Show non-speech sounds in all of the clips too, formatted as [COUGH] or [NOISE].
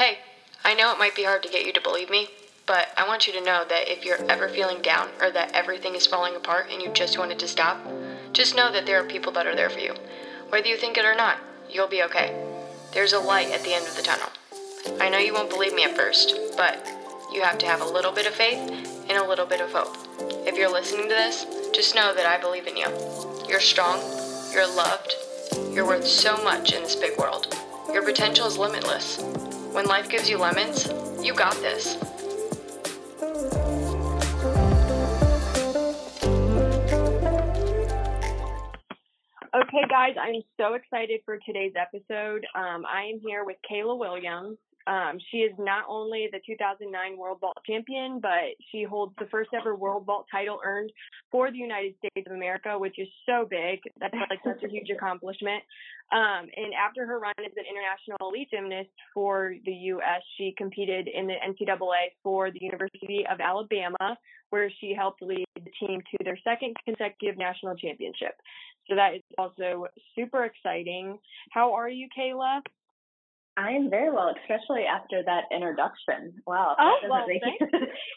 Hey, I know it might be hard to get you to believe me, but I want you to know that if you're ever feeling down or that everything is falling apart and you just want it to stop, just know that there are people that are there for you. Whether you think it or not, you'll be okay. There's a light at the end of the tunnel. I know you won't believe me at first, but you have to have a little bit of faith and a little bit of hope. If you're listening to this, just know that I believe in you. You're strong, you're loved, you're worth so much in this big world. Your potential is limitless. When life gives you lemons, you got this. Okay, guys, I'm so excited for today's episode. Um, I am here with Kayla Williams. Um, she is not only the 2009 World Vault champion, but she holds the first ever World Vault title earned for the United States of America, which is so big. That's like such a huge accomplishment. Um, and after her run as an international elite gymnast for the U.S., she competed in the NCAA for the University of Alabama, where she helped lead the team to their second consecutive national championship. So that is also super exciting. How are you, Kayla? I am very well, especially after that introduction. Wow. Oh, well, make, [LAUGHS]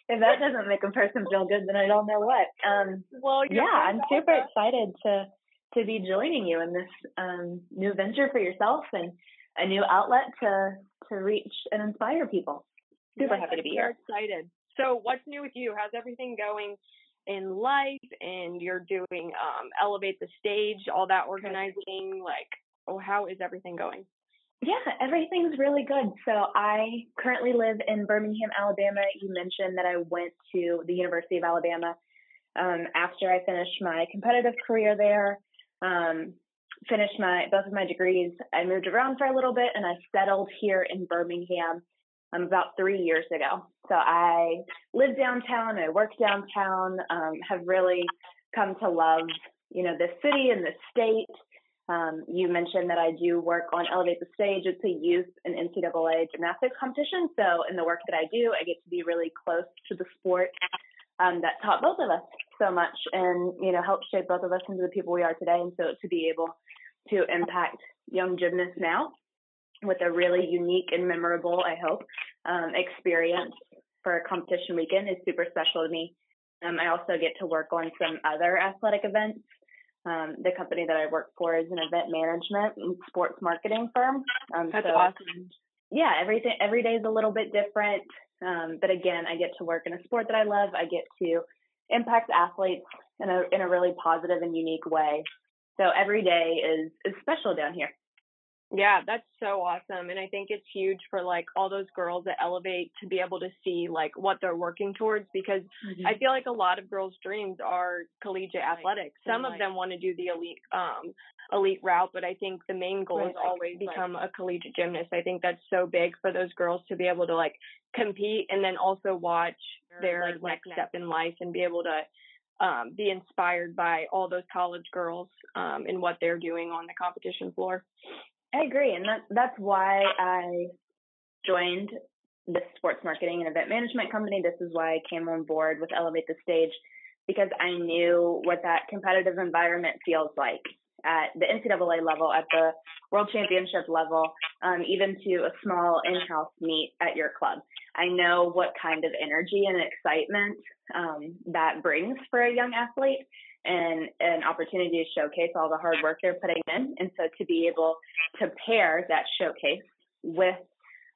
if that doesn't make a person feel good, then I don't know what. Um, well, yeah, I'm super excited to to be joining you in this um, new venture for yourself and a new outlet to to reach and inspire people. Super yes, happy to be here. Excited. So, what's new with you? How's everything going in life? And you're doing um, elevate the stage, all that organizing. Like, oh, how is everything going? Yeah, everything's really good. So I currently live in Birmingham, Alabama. You mentioned that I went to the University of Alabama um, after I finished my competitive career there. Um, finished my both of my degrees. I moved around for a little bit and I settled here in Birmingham um, about three years ago. So I live downtown. I work downtown. Um, have really come to love, you know, this city and this state. Um, you mentioned that I do work on Elevate the Stage. It's a youth and NCAA gymnastics competition. So in the work that I do, I get to be really close to the sport um, that taught both of us so much and, you know, helped shape both of us into the people we are today. And so to be able to impact young gymnasts now with a really unique and memorable, I hope, um, experience for a competition weekend is super special to me. Um, I also get to work on some other athletic events um, the company that I work for is an event management and sports marketing firm. Um, That's so, awesome. Yeah, everything every day is a little bit different. Um, but again, I get to work in a sport that I love. I get to impact athletes in a in a really positive and unique way. So every day is is special down here. Yeah, that's so awesome. And I think it's huge for like all those girls that elevate to be able to see like what they're working towards because mm-hmm. I feel like a lot of girls' dreams are collegiate right. athletics. Some right. of them want to do the elite um elite route, but I think the main goal right. is always become a collegiate gymnast. I think that's so big for those girls to be able to like compete and then also watch their like, next step in life and be able to um, be inspired by all those college girls um, and what they're doing on the competition floor. I agree, and that's that's why I joined this sports marketing and event management company. This is why I came on board with Elevate the Stage because I knew what that competitive environment feels like at the NCAA level, at the World Championship level, um, even to a small in-house meet at your club. I know what kind of energy and excitement um, that brings for a young athlete, and an opportunity to showcase all the hard work they're putting in. And so to be able to pair that showcase with,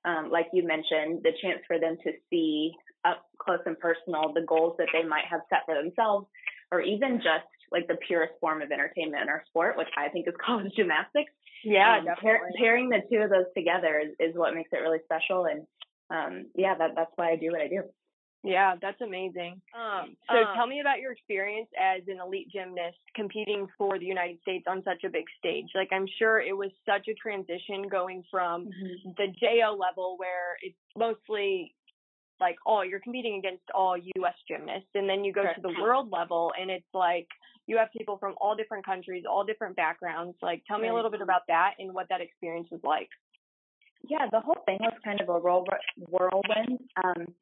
um, like you mentioned, the chance for them to see up close and personal the goals that they might have set for themselves, or even just like the purest form of entertainment in our sport, which I think is [LAUGHS] college gymnastics. Yeah, um, pair, pairing the two of those together is, is what makes it really special. And um, yeah, that, that's why I do what I do. Yeah, that's amazing. Um, so um, tell me about your experience as an elite gymnast competing for the United States on such a big stage. Like I'm sure it was such a transition going from mm-hmm. the JO level where it's mostly like all you're competing against all US gymnasts and then you go to the world level and it's like you have people from all different countries, all different backgrounds. Like tell me a little bit about that and what that experience was like. Yeah, the whole thing was kind of a whirlwind. Um,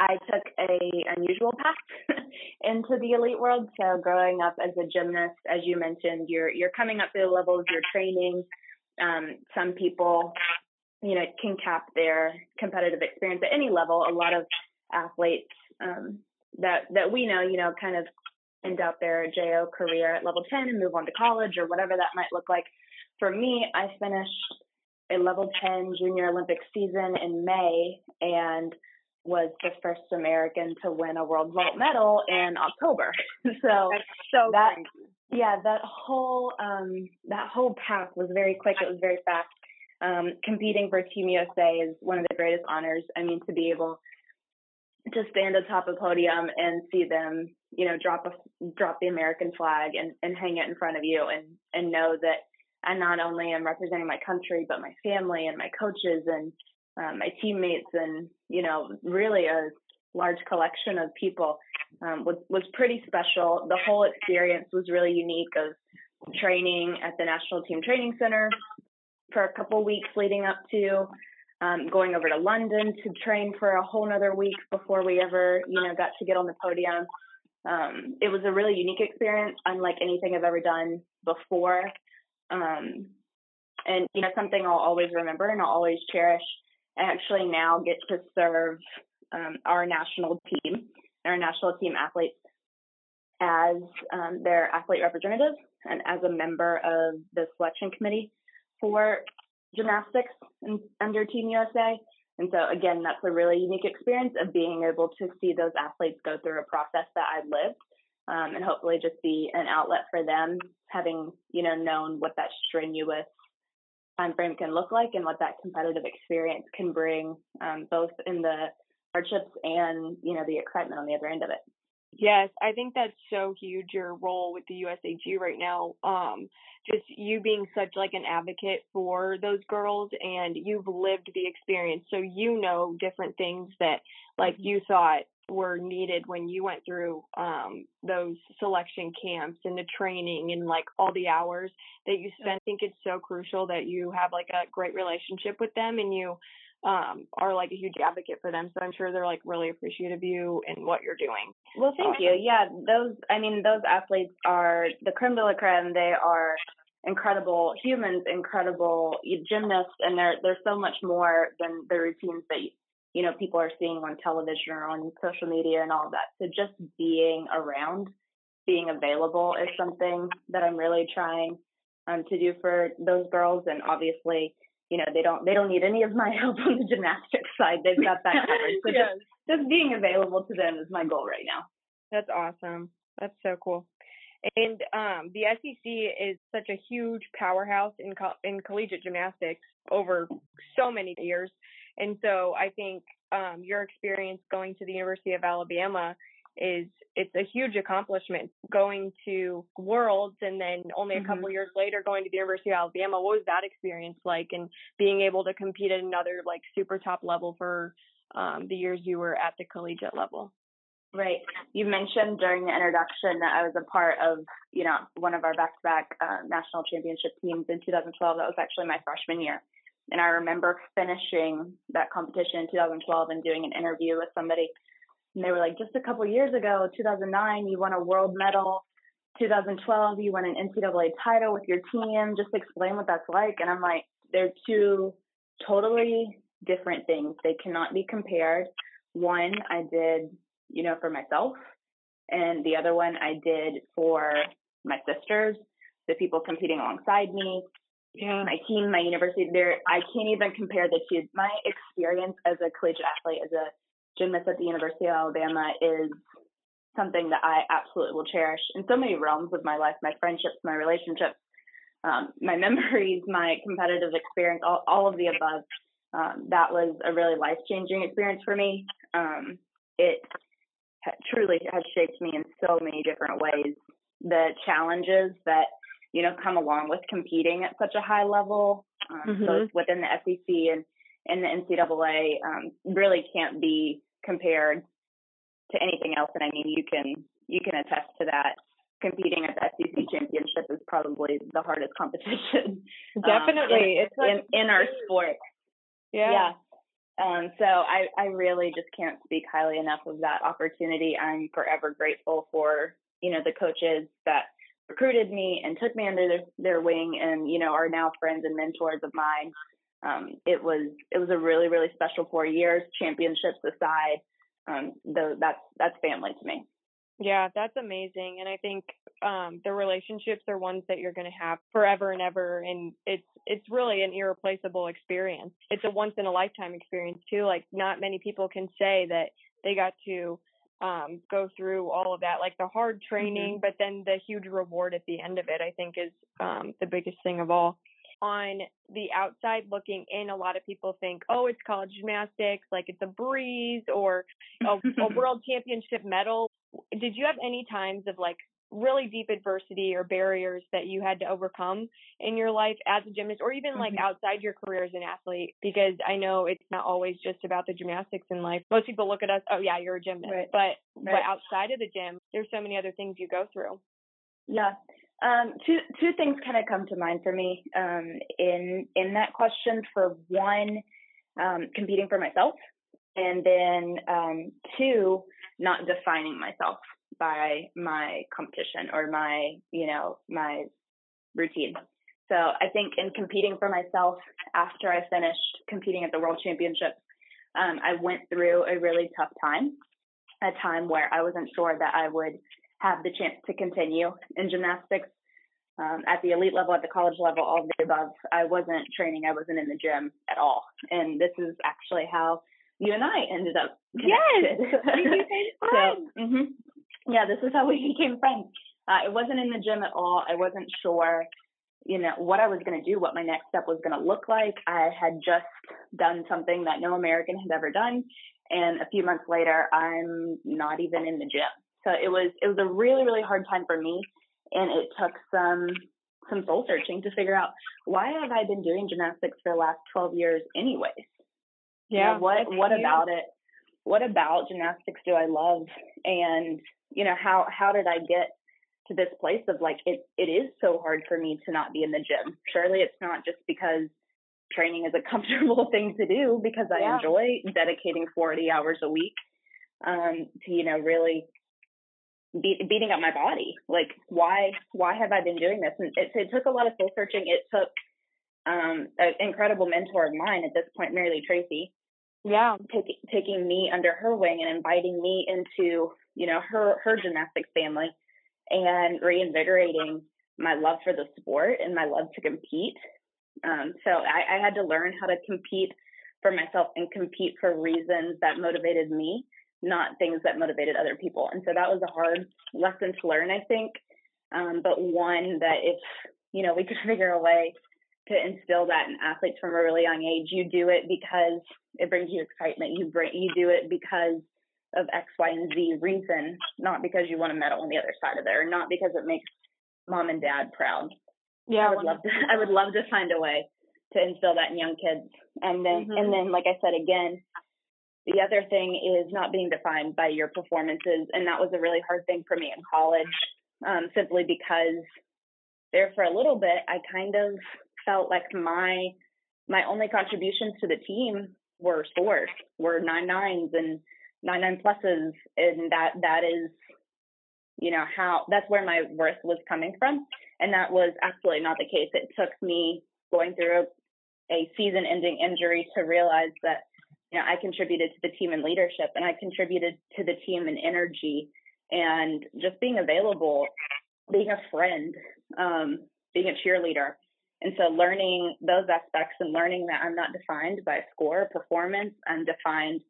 I took a unusual path [LAUGHS] into the elite world. So growing up as a gymnast, as you mentioned, you're you're coming up through the levels, you're training. Um, some people you know, can cap their competitive experience at any level. A lot of athletes um, that that we know, you know, kind of end out their JO career at level 10 and move on to college or whatever that might look like. For me, I finished a level 10 junior Olympic season in May and was the first American to win a world vault medal in October. [LAUGHS] so, so that crazy. yeah, that whole um that whole path was very quick. It was very fast. Um, competing for Team USA is one of the greatest honors. I mean, to be able to stand atop a podium and see them, you know, drop a drop the American flag and, and hang it in front of you and and know that I not only am representing my country but my family and my coaches and um, my teammates and you know really a large collection of people um, was was pretty special. The whole experience was really unique of training at the National Team Training Center for a couple weeks leading up to um, going over to London to train for a whole nother week before we ever, you know, got to get on the podium. Um, it was a really unique experience, unlike anything I've ever done before. Um, and, you know, something I'll always remember and I'll always cherish. I actually now get to serve um, our national team, our national team athletes as um, their athlete representative and as a member of the selection committee for gymnastics under Team USA. And so again, that's a really unique experience of being able to see those athletes go through a process that I lived, um, and hopefully just be an outlet for them, having you know known what that strenuous time frame can look like and what that competitive experience can bring, um, both in the hardships and you know the excitement on the other end of it. Yes, I think that's so huge your role with the USAG right now. Um just you being such like an advocate for those girls and you've lived the experience so you know different things that like you thought were needed when you went through um those selection camps and the training and like all the hours that you spent. I think it's so crucial that you have like a great relationship with them and you um, are like a huge advocate for them. So I'm sure they're like really appreciative of you and what you're doing. Well, thank you. Yeah, those, I mean, those athletes are the creme de la creme. They are incredible humans, incredible gymnasts, and they're, they're so much more than the routines that, you know, people are seeing on television or on social media and all of that. So just being around, being available is something that I'm really trying um, to do for those girls. And obviously, you know, they don't they don't need any of my [LAUGHS] help on the gymnastics side. They've got that covered. So yes. just just being available to them is my goal right now. That's awesome. That's so cool. And um, the SEC is such a huge powerhouse in co- in collegiate gymnastics over so many years, and so I think um, your experience going to the University of Alabama is it's a huge accomplishment. Going to worlds and then only a mm-hmm. couple years later going to the university of alabama what was that experience like? And being able to compete at another like super top level for um, the years you were at the collegiate level. Right. You mentioned during the introduction that i was a part of you know one of our back-to-back uh, national championship teams in 2012 that was actually my freshman year and i remember finishing that competition in 2012 and doing an interview with somebody and they were like, just a couple years ago, 2009, you won a world medal. 2012, you won an NCAA title with your team. Just explain what that's like. And I'm like, they're two totally different things. They cannot be compared. One, I did, you know, for myself, and the other one I did for my sisters, the people competing alongside me, yeah. my team, my university. There, I can't even compare the two. My experience as a collegiate athlete, as a gymnast at the University of Alabama is something that I absolutely will cherish in so many realms of my life, my friendships, my relationships, um, my [LAUGHS] memories, my competitive experience, all, all of the above. Um, that was a really life changing experience for me. Um, it ha- truly has shaped me in so many different ways. The challenges that you know come along with competing at such a high level, um, mm-hmm. both within the SEC and in the NCAA um, really can't be compared to anything else. And I mean, you can you can attest to that. Competing at the SEC championship is probably the hardest [LAUGHS] competition. Um, Definitely, um, in, in, in our sport. Yeah. Yeah. Um, so I, I really just can't speak highly enough of that opportunity. I'm forever grateful for, you know, the coaches that recruited me and took me under their, their wing and, you know, are now friends and mentors of mine um, it was it was a really really special four years. Championships aside, um, though that's that's family to me. Yeah, that's amazing. And I think um the relationships are ones that you're going to have forever and ever and it's it's really an irreplaceable experience. It's a once in a lifetime experience too. Like not many people can say that they got to um go through all of that like the hard training mm-hmm. but then the huge reward at the end of it I think is um the biggest thing of all on the outside looking in, a lot of people think, oh, it's college gymnastics, like it's a breeze or a, a [LAUGHS] world championship medal. Did you have any times of like really deep adversity or barriers that you had to overcome in your life as a gymnast or even like mm-hmm. outside your career as an athlete because I know it's not always just about the gymnastics in life. Most people look at us, oh yeah, you're a gymnast. Right. But right. but outside of the gym, there's so many other things you go through. Yeah. Um, two two things kind of come to mind for me um, in in that question. For one, um, competing for myself, and then um, two, not defining myself by my competition or my you know my routine. So I think in competing for myself after I finished competing at the World Championships, um, I went through a really tough time, a time where I wasn't sure that I would have the chance to continue in gymnastics um, at the elite level, at the college level, all of the above. I wasn't training, I wasn't in the gym at all. And this is actually how you and I ended up connected. Yes, [LAUGHS] so, mm-hmm. Yeah, this is how we [LAUGHS] became friends. Uh, I wasn't in the gym at all. I wasn't sure, you know, what I was going to do, what my next step was going to look like. I had just done something that no American had ever done, and a few months later, I'm not even in the gym. So it was it was a really really hard time for me, and it took some some soul searching to figure out why have I been doing gymnastics for the last 12 years anyways. Yeah. You know, what what about it? What about gymnastics do I love? And you know how how did I get to this place of like it it is so hard for me to not be in the gym. Surely it's not just because training is a [LAUGHS] comfortable thing to do because I yeah. enjoy dedicating 40 hours a week um, to you know really be- beating up my body. Like, why why have I been doing this? And it, it took a lot of soul searching. It took um, an incredible mentor of mine at this point, Mary Lee Tracy. Yeah, take, taking me under her wing and inviting me into you know her her gymnastics family, and reinvigorating my love for the sport and my love to compete. Um, so I, I had to learn how to compete for myself and compete for reasons that motivated me not things that motivated other people. And so that was a hard lesson to learn, I think. Um, but one that if, you know, we could [LAUGHS] figure a way to instill that in athletes from a really young age, you do it because it brings you excitement. You bring, you do it because of X, Y, and Z reason, not because you want a medal on the other side of there, not because it makes mom and dad proud. Yeah, I would love to. I would love to find a way to instill that in young kids. And then, mm-hmm. and then, like I said again, the other thing is not being defined by your performances. And that was a really hard thing for me in college, um, simply because there for a little bit, I kind of felt like my my only contributions to the team were scores, were nine nines and nine nine pluses, and that that is, you know, how that's where my worth was coming from, and that was absolutely not the case. It took me going through a, a season-ending injury to realize that you know, I contributed to the team in leadership and I contributed to the team in energy and just being available, being a friend, um, being a cheerleader. And so learning those aspects and learning that I'm not defined by score, performance, I'm defined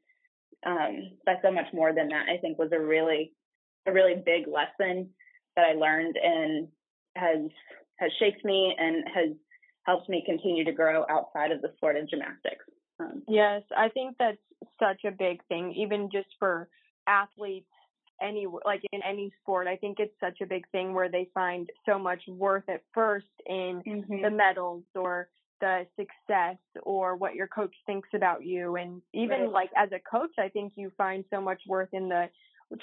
um, by so much more than that, I think was a really, a really big lesson that I learned and has, has shaped me and has helped me continue to grow outside of the sport of gymnastics. Um, yes, I think that's such a big thing, even just for athletes any like in any sport i think it's such a big thing where they find so much worth at first in mm-hmm. the medals or the success or what your coach thinks about you and even right. like as a coach i think you find so much worth in the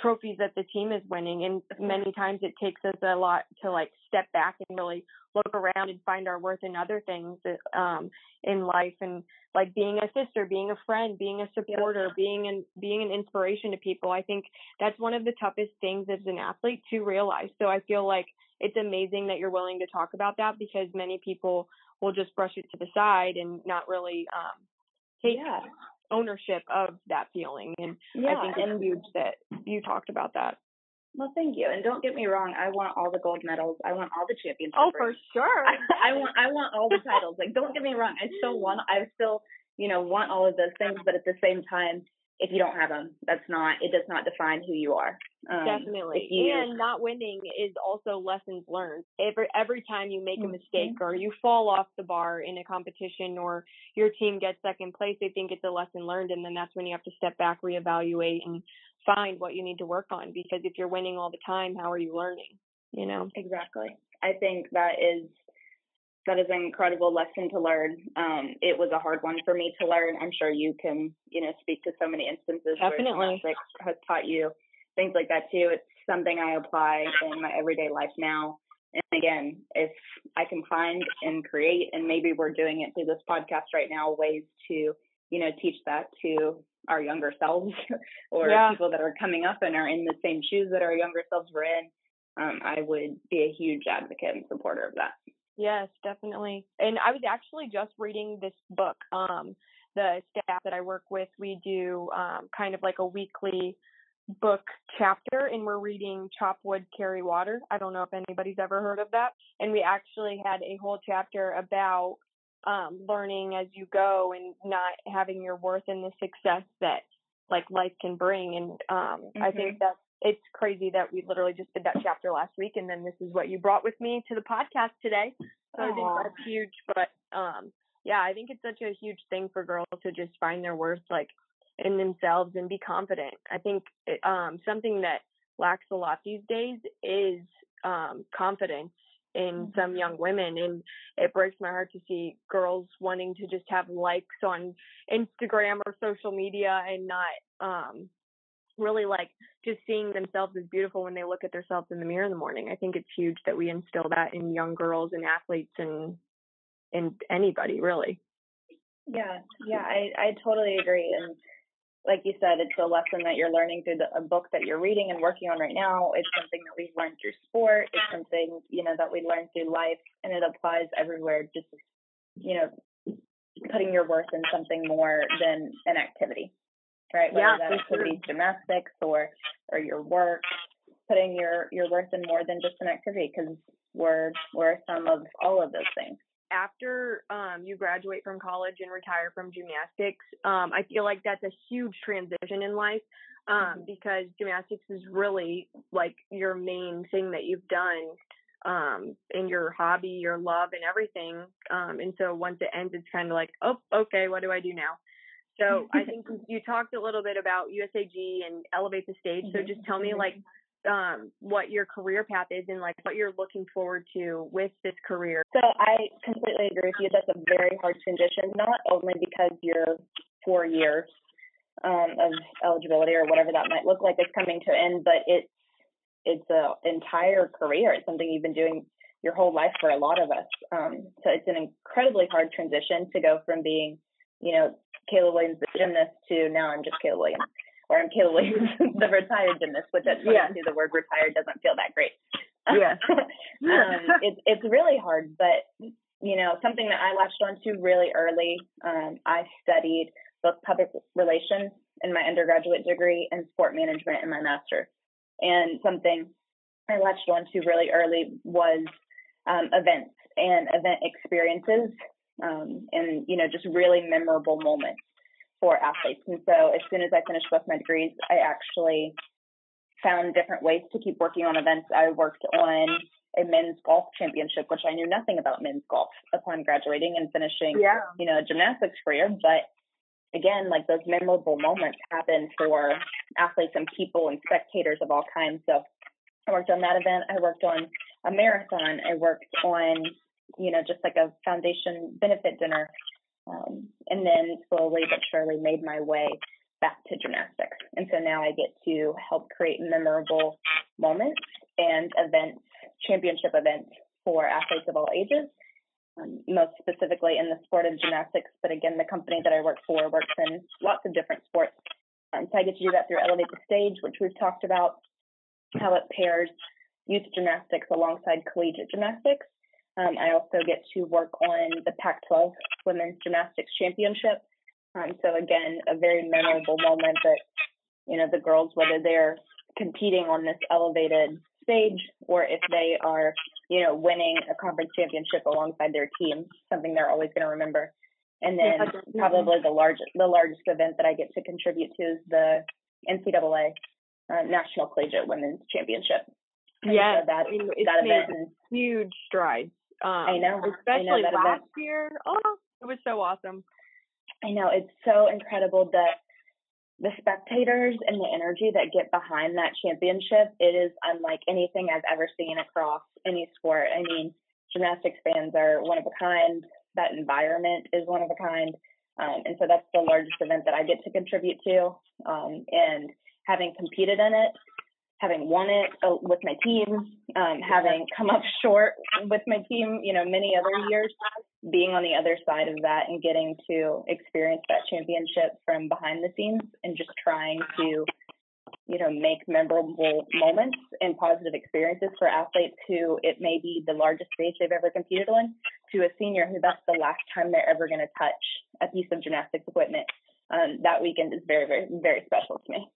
trophies that the team is winning and many times it takes us a lot to like step back and really look around and find our worth in other things um in life and like being a sister being a friend being a supporter being an being an inspiration to people. I think that's one of the toughest things as an athlete to realize. So i feel like it's amazing that you're willing to talk about that because many people will just brush it to the side and not really um take Yeah. Ownership of that feeling. And Yeah. I think it's huge that you talked about that. Well, thank you. And don't get me wrong, I want all the gold medals. I want all the championships. Oh, for sure. I, [LAUGHS] I want I want all the titles. Like don't get me wrong, I still want I still, you know, want all of those things, but at the same time, if you don't have them, that's not it does not define who you are. Um, Definitely. you- And not winning is also lessons learned. Every every time you make a Mhm. mistake or you fall off the bar in a competition or your team gets second place, they think it's a lesson learned and then that's when you have to step back, reevaluate and find what you need to work on because if you're winning all the time, how are you learning? You know? Exactly. I think that is that is an incredible lesson to learn. Um, it was a hard one for me to learn. I'm sure you can, you know, speak to so many instances Definitely. where gymnastics has taught you things like that too. It's something I apply in my everyday life now. And again, if I can find and create, and maybe we're doing it through this podcast right now, ways to, you know, teach that to our younger selves [LAUGHS] or Yeah. people that are coming up and are in the same shoes that our younger selves were in, um, I would be a huge advocate and supporter of that. Yes, definitely. And I was actually just reading this book. Um, the staff that I work with, we do um, kind of like a weekly book chapter, and we're reading Chop Wood, Carry Water. I don't know if anybody's ever heard of that. And we actually had a whole chapter about um, learning as you go and not having your worth in the success that like life can bring. And um, I think that it's crazy that we literally just did that chapter last week, and then this is what you brought with me to the podcast today. So I think that's huge. But um, yeah, I think it's such a huge thing for girls to just find their worth, like in themselves, and be confident. I think it, um, something that lacks a lot these days is um, confidence in some young women, and it breaks my heart to see girls wanting to just have likes on Instagram or social media and not um, really like just seeing themselves as beautiful when they look at themselves in the mirror in the morning. I think it's huge that we instill that in young girls and athletes and in anybody really. Yeah, yeah, I, I totally agree. And like you said, it's a lesson that you're learning through the, a book that you're reading and working on right now. It's something that we've learned through sport. It's something, you know, that we learn through life and it applies everywhere. Just, you know, putting your worth in something more than an activity, right? Whether Yeah, that for activity is gymnastics or, or your work, putting your, your worth in more than just an activity because we're, we're some of all of those things. After um, you graduate from college and retire from gymnastics, um, I feel like that's a huge transition in life um, because gymnastics is really like your main thing that you've done um in your hobby your love and everything um and so once it ends it's kind of like oh okay what do i do now so [LAUGHS] i think you talked a little bit about usag and elevate the stage so Mhm. just tell me like um what your career path is and like what you're looking forward to with this career So I completely agree with you. That's a very hard transition, not only because your four years um, of eligibility or whatever that might look like is coming to an end, but it's it's a entire career. It's something you've been doing your whole life for a lot of us. Um, so it's an incredibly hard transition to go from being, you know, Kayla Williams the gymnast to now I'm just Kayla Williams, or I'm Kayla Williams [LAUGHS] the retired gymnast. Which at 22 Yeah. the word retired doesn't feel that great. [LAUGHS] Yeah. um, it's it's really hard, but you know something that I latched onto really early. Um, I studied both public relations in my undergraduate degree and sport management in my master's. And something I latched onto really early was um, events and event experiences, um, and you know just really memorable moments for athletes. And so as soon as I finished both my degrees, I actually found different ways to keep working on events. I worked on a men's golf championship, which I knew nothing about men's golf upon graduating and finishing, yeah you know, a gymnastics career. But again, like those memorable moments happen for athletes and people and spectators of all kinds. So I worked on that event. I worked on a marathon. I worked on, you know, just like a foundation benefit dinner. Um, and then slowly but surely made my way back to gymnastics. And so now I get to help create memorable moments and events, championship events for athletes of all ages, um, most specifically in the sport of gymnastics. But again, the company that I work for works in lots of different sports. Um, so I get to do that through Elevate the Stage, which we've talked about, how it pairs youth gymnastics alongside collegiate gymnastics. Um, I also get to work on the Pac-12 Women's Gymnastics Championship. Um, so again, a very memorable moment that you know the girls, whether they're competing on this elevated stage or if they are, you know, winning a conference championship alongside their team, something they're always going to remember. And then probably the largest the largest event that I get to contribute to is the NCAA uh, National Collegiate Women's Championship. Yeah, so that that event huge strides. Um, I know, especially I know, last event. year. Oh, it was so awesome. I know it's so incredible that the spectators and the energy that get behind that championship, it is unlike anything I've ever seen across any sport. I mean, gymnastics fans are one of a kind. That environment is one of a kind. Um, and so that's the largest event that I get to contribute to. Um, and having competed in it, having won it uh, with my team, um, having come up short with my team, you know, many other years, being on the other side of that and getting to experience that championship from behind the scenes and just trying to, you know, make memorable moments and positive experiences for athletes who it may be the largest stage they've ever competed on to a senior who that's the last time they're ever going to touch a piece of gymnastics equipment. Um, that weekend is very, very, very special to me.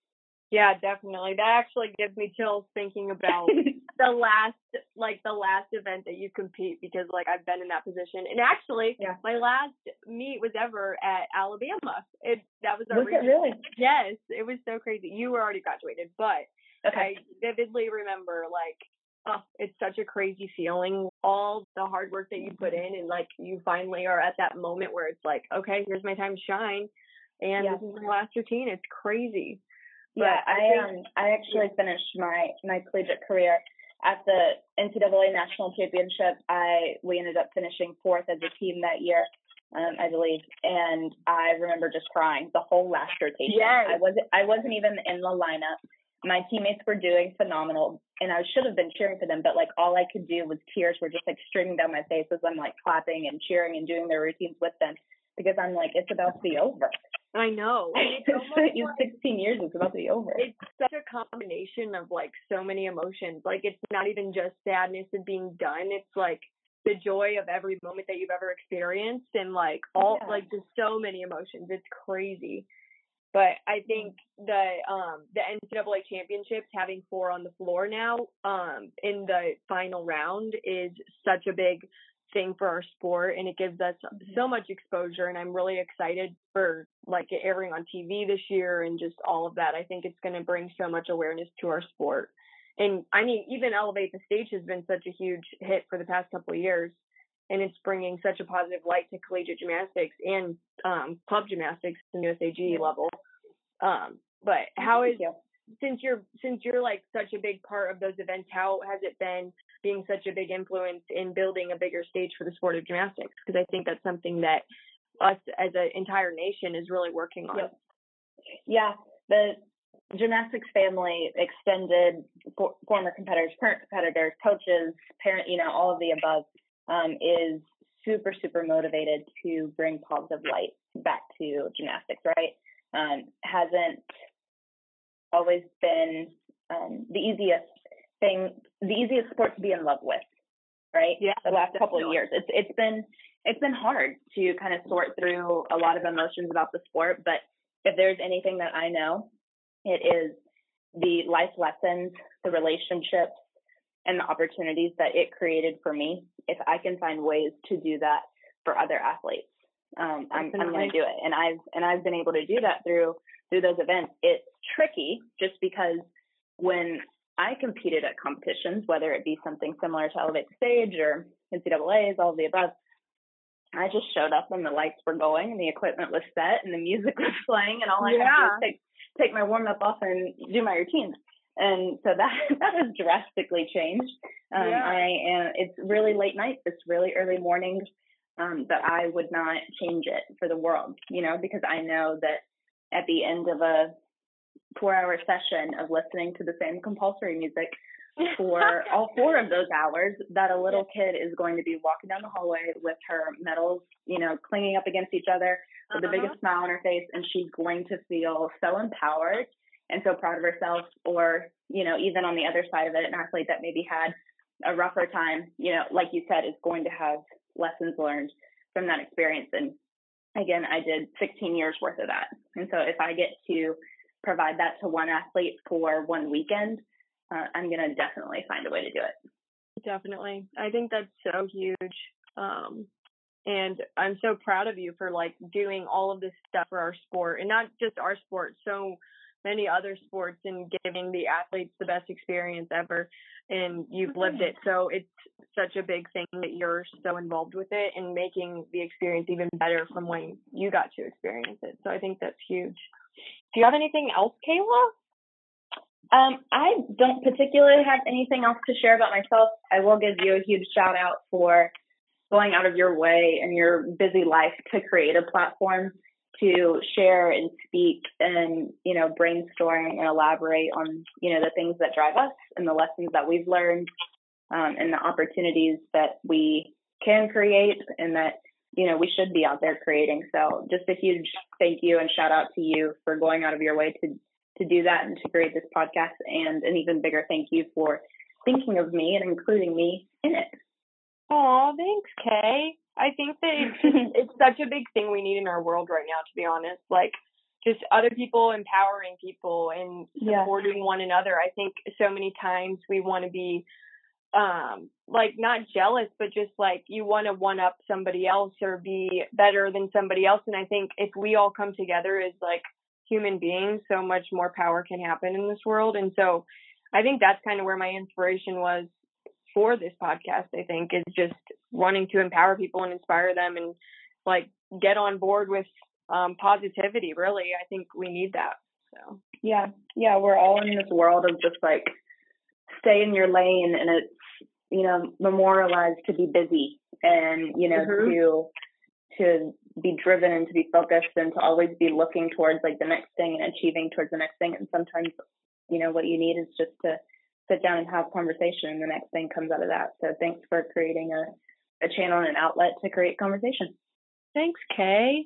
Yeah, definitely. That actually gives me chills thinking about [LAUGHS] the last like the last event that you compete because like I've been in that position. And actually yeah. my last meet was ever at Alabama. It that was our Was it really? Yes, it was so crazy. You were already graduated, but okay. I vividly remember like oh, it's such a crazy feeling. All the hard work that you put in and like you finally are at that moment where it's like, okay, here's my time to shine and yeah. this is my last routine. It's crazy. Yeah, I, um I actually finished my my collegiate career at the NCAA national championship. I we ended up finishing fourth as a team that year, um, I believe, and I remember just crying the whole last rotation. Yes. I wasn't I wasn't even in the lineup. My teammates were doing phenomenal, and I should have been cheering for them, but like all I could do was tears were just like streaming down my face as I'm like clapping and cheering and doing their routines with them because I'm like it's about to be over. I know. [LAUGHS] It's almost like, 16 years. It's about to be over. It's such a combination of like so many emotions. Like it's not even just sadness of being done. It's like the joy of every moment that you've ever experienced and like all yeah. like just so many emotions. It's crazy. But I think the um the NCAA championships having four on the floor now um in the final round is such a big thing for our sport and it gives us Mm-hmm. so much exposure and I'm really excited for like it airing on TV this year and just all of that. I think it's going to bring so much awareness to our sport. And I mean even Elevate the Stage has been such a huge hit for the past couple of years and it's bringing such a positive light to collegiate gymnastics and um club gymnastics and USAG level. Um but how is since you're since you're like such a big part of those events, how has it been being such a big influence in building a bigger stage for the sport of gymnastics? Because I think that's something that us as an entire nation is really working on. Yep. Yeah, the gymnastics family, extended for, former competitors, current competitors, coaches, parent, you know, all of the above, um, is super super motivated to bring positive light back to gymnastics. Right? Um, hasn't always been um, the easiest thing, the easiest sport to be in love with, right? Yeah. The last definitely. couple of years, it's it's been it's been hard to kind of sort through a lot of emotions about the sport. But if there's anything that I know, it is the life lessons, the relationships, and the opportunities that it created for me. If I can find ways to do that for other athletes, um, I'm, I'm going to do it. And I've and I've been able to do that through through those events. It's tricky just because when I competed at competitions, whether it be something similar to Elevate the Stage or NCAA's, all of the above, I just showed up and the lights were going and the equipment was set and the music [LAUGHS] was playing and all I yeah. had to do was take take my warm up off and do my routines. And so [LAUGHS] that that has drastically changed. Um, yeah. I am. It's really late nights. It's really early mornings. Um, but I would not change it for the world, you know, because I know that at the end of a four hour session of listening to the same compulsory music [LAUGHS] for all four of those hours that a little kid is going to be walking down the hallway with her medals, you know, clinging up against each other with uh-huh. the biggest smile on her face and she's going to feel so empowered and so proud of herself or, you know, even on the other side of it, an athlete that maybe had a rougher time, you know, like you said, is going to have lessons learned from that experience. And again, I did 16 years worth of that. And so if I get to provide that to one athlete for one weekend, uh, I'm going to definitely find a way to do it. Definitely. I think that's so huge. Um, and I'm so proud of you for like doing all of this stuff for our sport and not just our sport, so many other sports and giving the athletes the best experience ever. And you've lived it. So it's such a big thing that you're so involved with it and making the experience even better from when you got to experience it. So I think that's huge. Do you have anything else, Kayla? Um, I don't particularly have anything else to share about myself. I will give you a huge shout out for going out of your way in your busy life to create a platform to share and speak and you know brainstorm and elaborate on you know the things that drive us and the lessons that we've learned um, and the opportunities that we can create and that you know we should be out there creating so just a huge thank you and shout out to you for going out of your way to to do that and to create this podcast and an even bigger thank you for thinking of me and including me in it Oh, thanks, Kay. I think that it's [LAUGHS] it's such a big thing we need in our world right now, to be honest. Like just other people empowering people and supporting yeah. one another. I think so many times we want to be um like not jealous but just like you want to one up somebody else or be better than somebody else and I think if we all come together as like human beings so much more power can happen in this world and so I think that's kind of where my inspiration was for this podcast, I think, is just wanting to empower people and inspire them and like get on board with um, positivity. Really, I think we need that. So yeah, yeah, we're all in this world of just like stay in your lane, and it's you know memorialized to be busy and you know mm-hmm. to to be driven and to be focused and to always be looking towards like the next thing and achieving towards the next thing. And sometimes you know what you need is just to sit down and have conversation and the next thing comes out of that. So thanks for creating a, a channel and an outlet to create conversation. Thanks, Kay.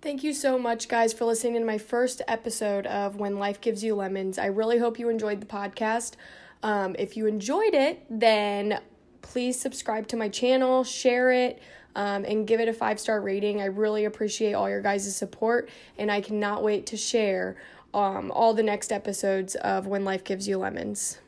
Thank you so much, guys, for listening to my first episode of When Life Gives You Lemons. I really hope you enjoyed the podcast. Um, if you enjoyed it, then please subscribe to my channel, share it, um, and give it a five star rating. I really appreciate all your guys' support, and I cannot wait to share um, all the next episodes of When Life Gives You Lemons.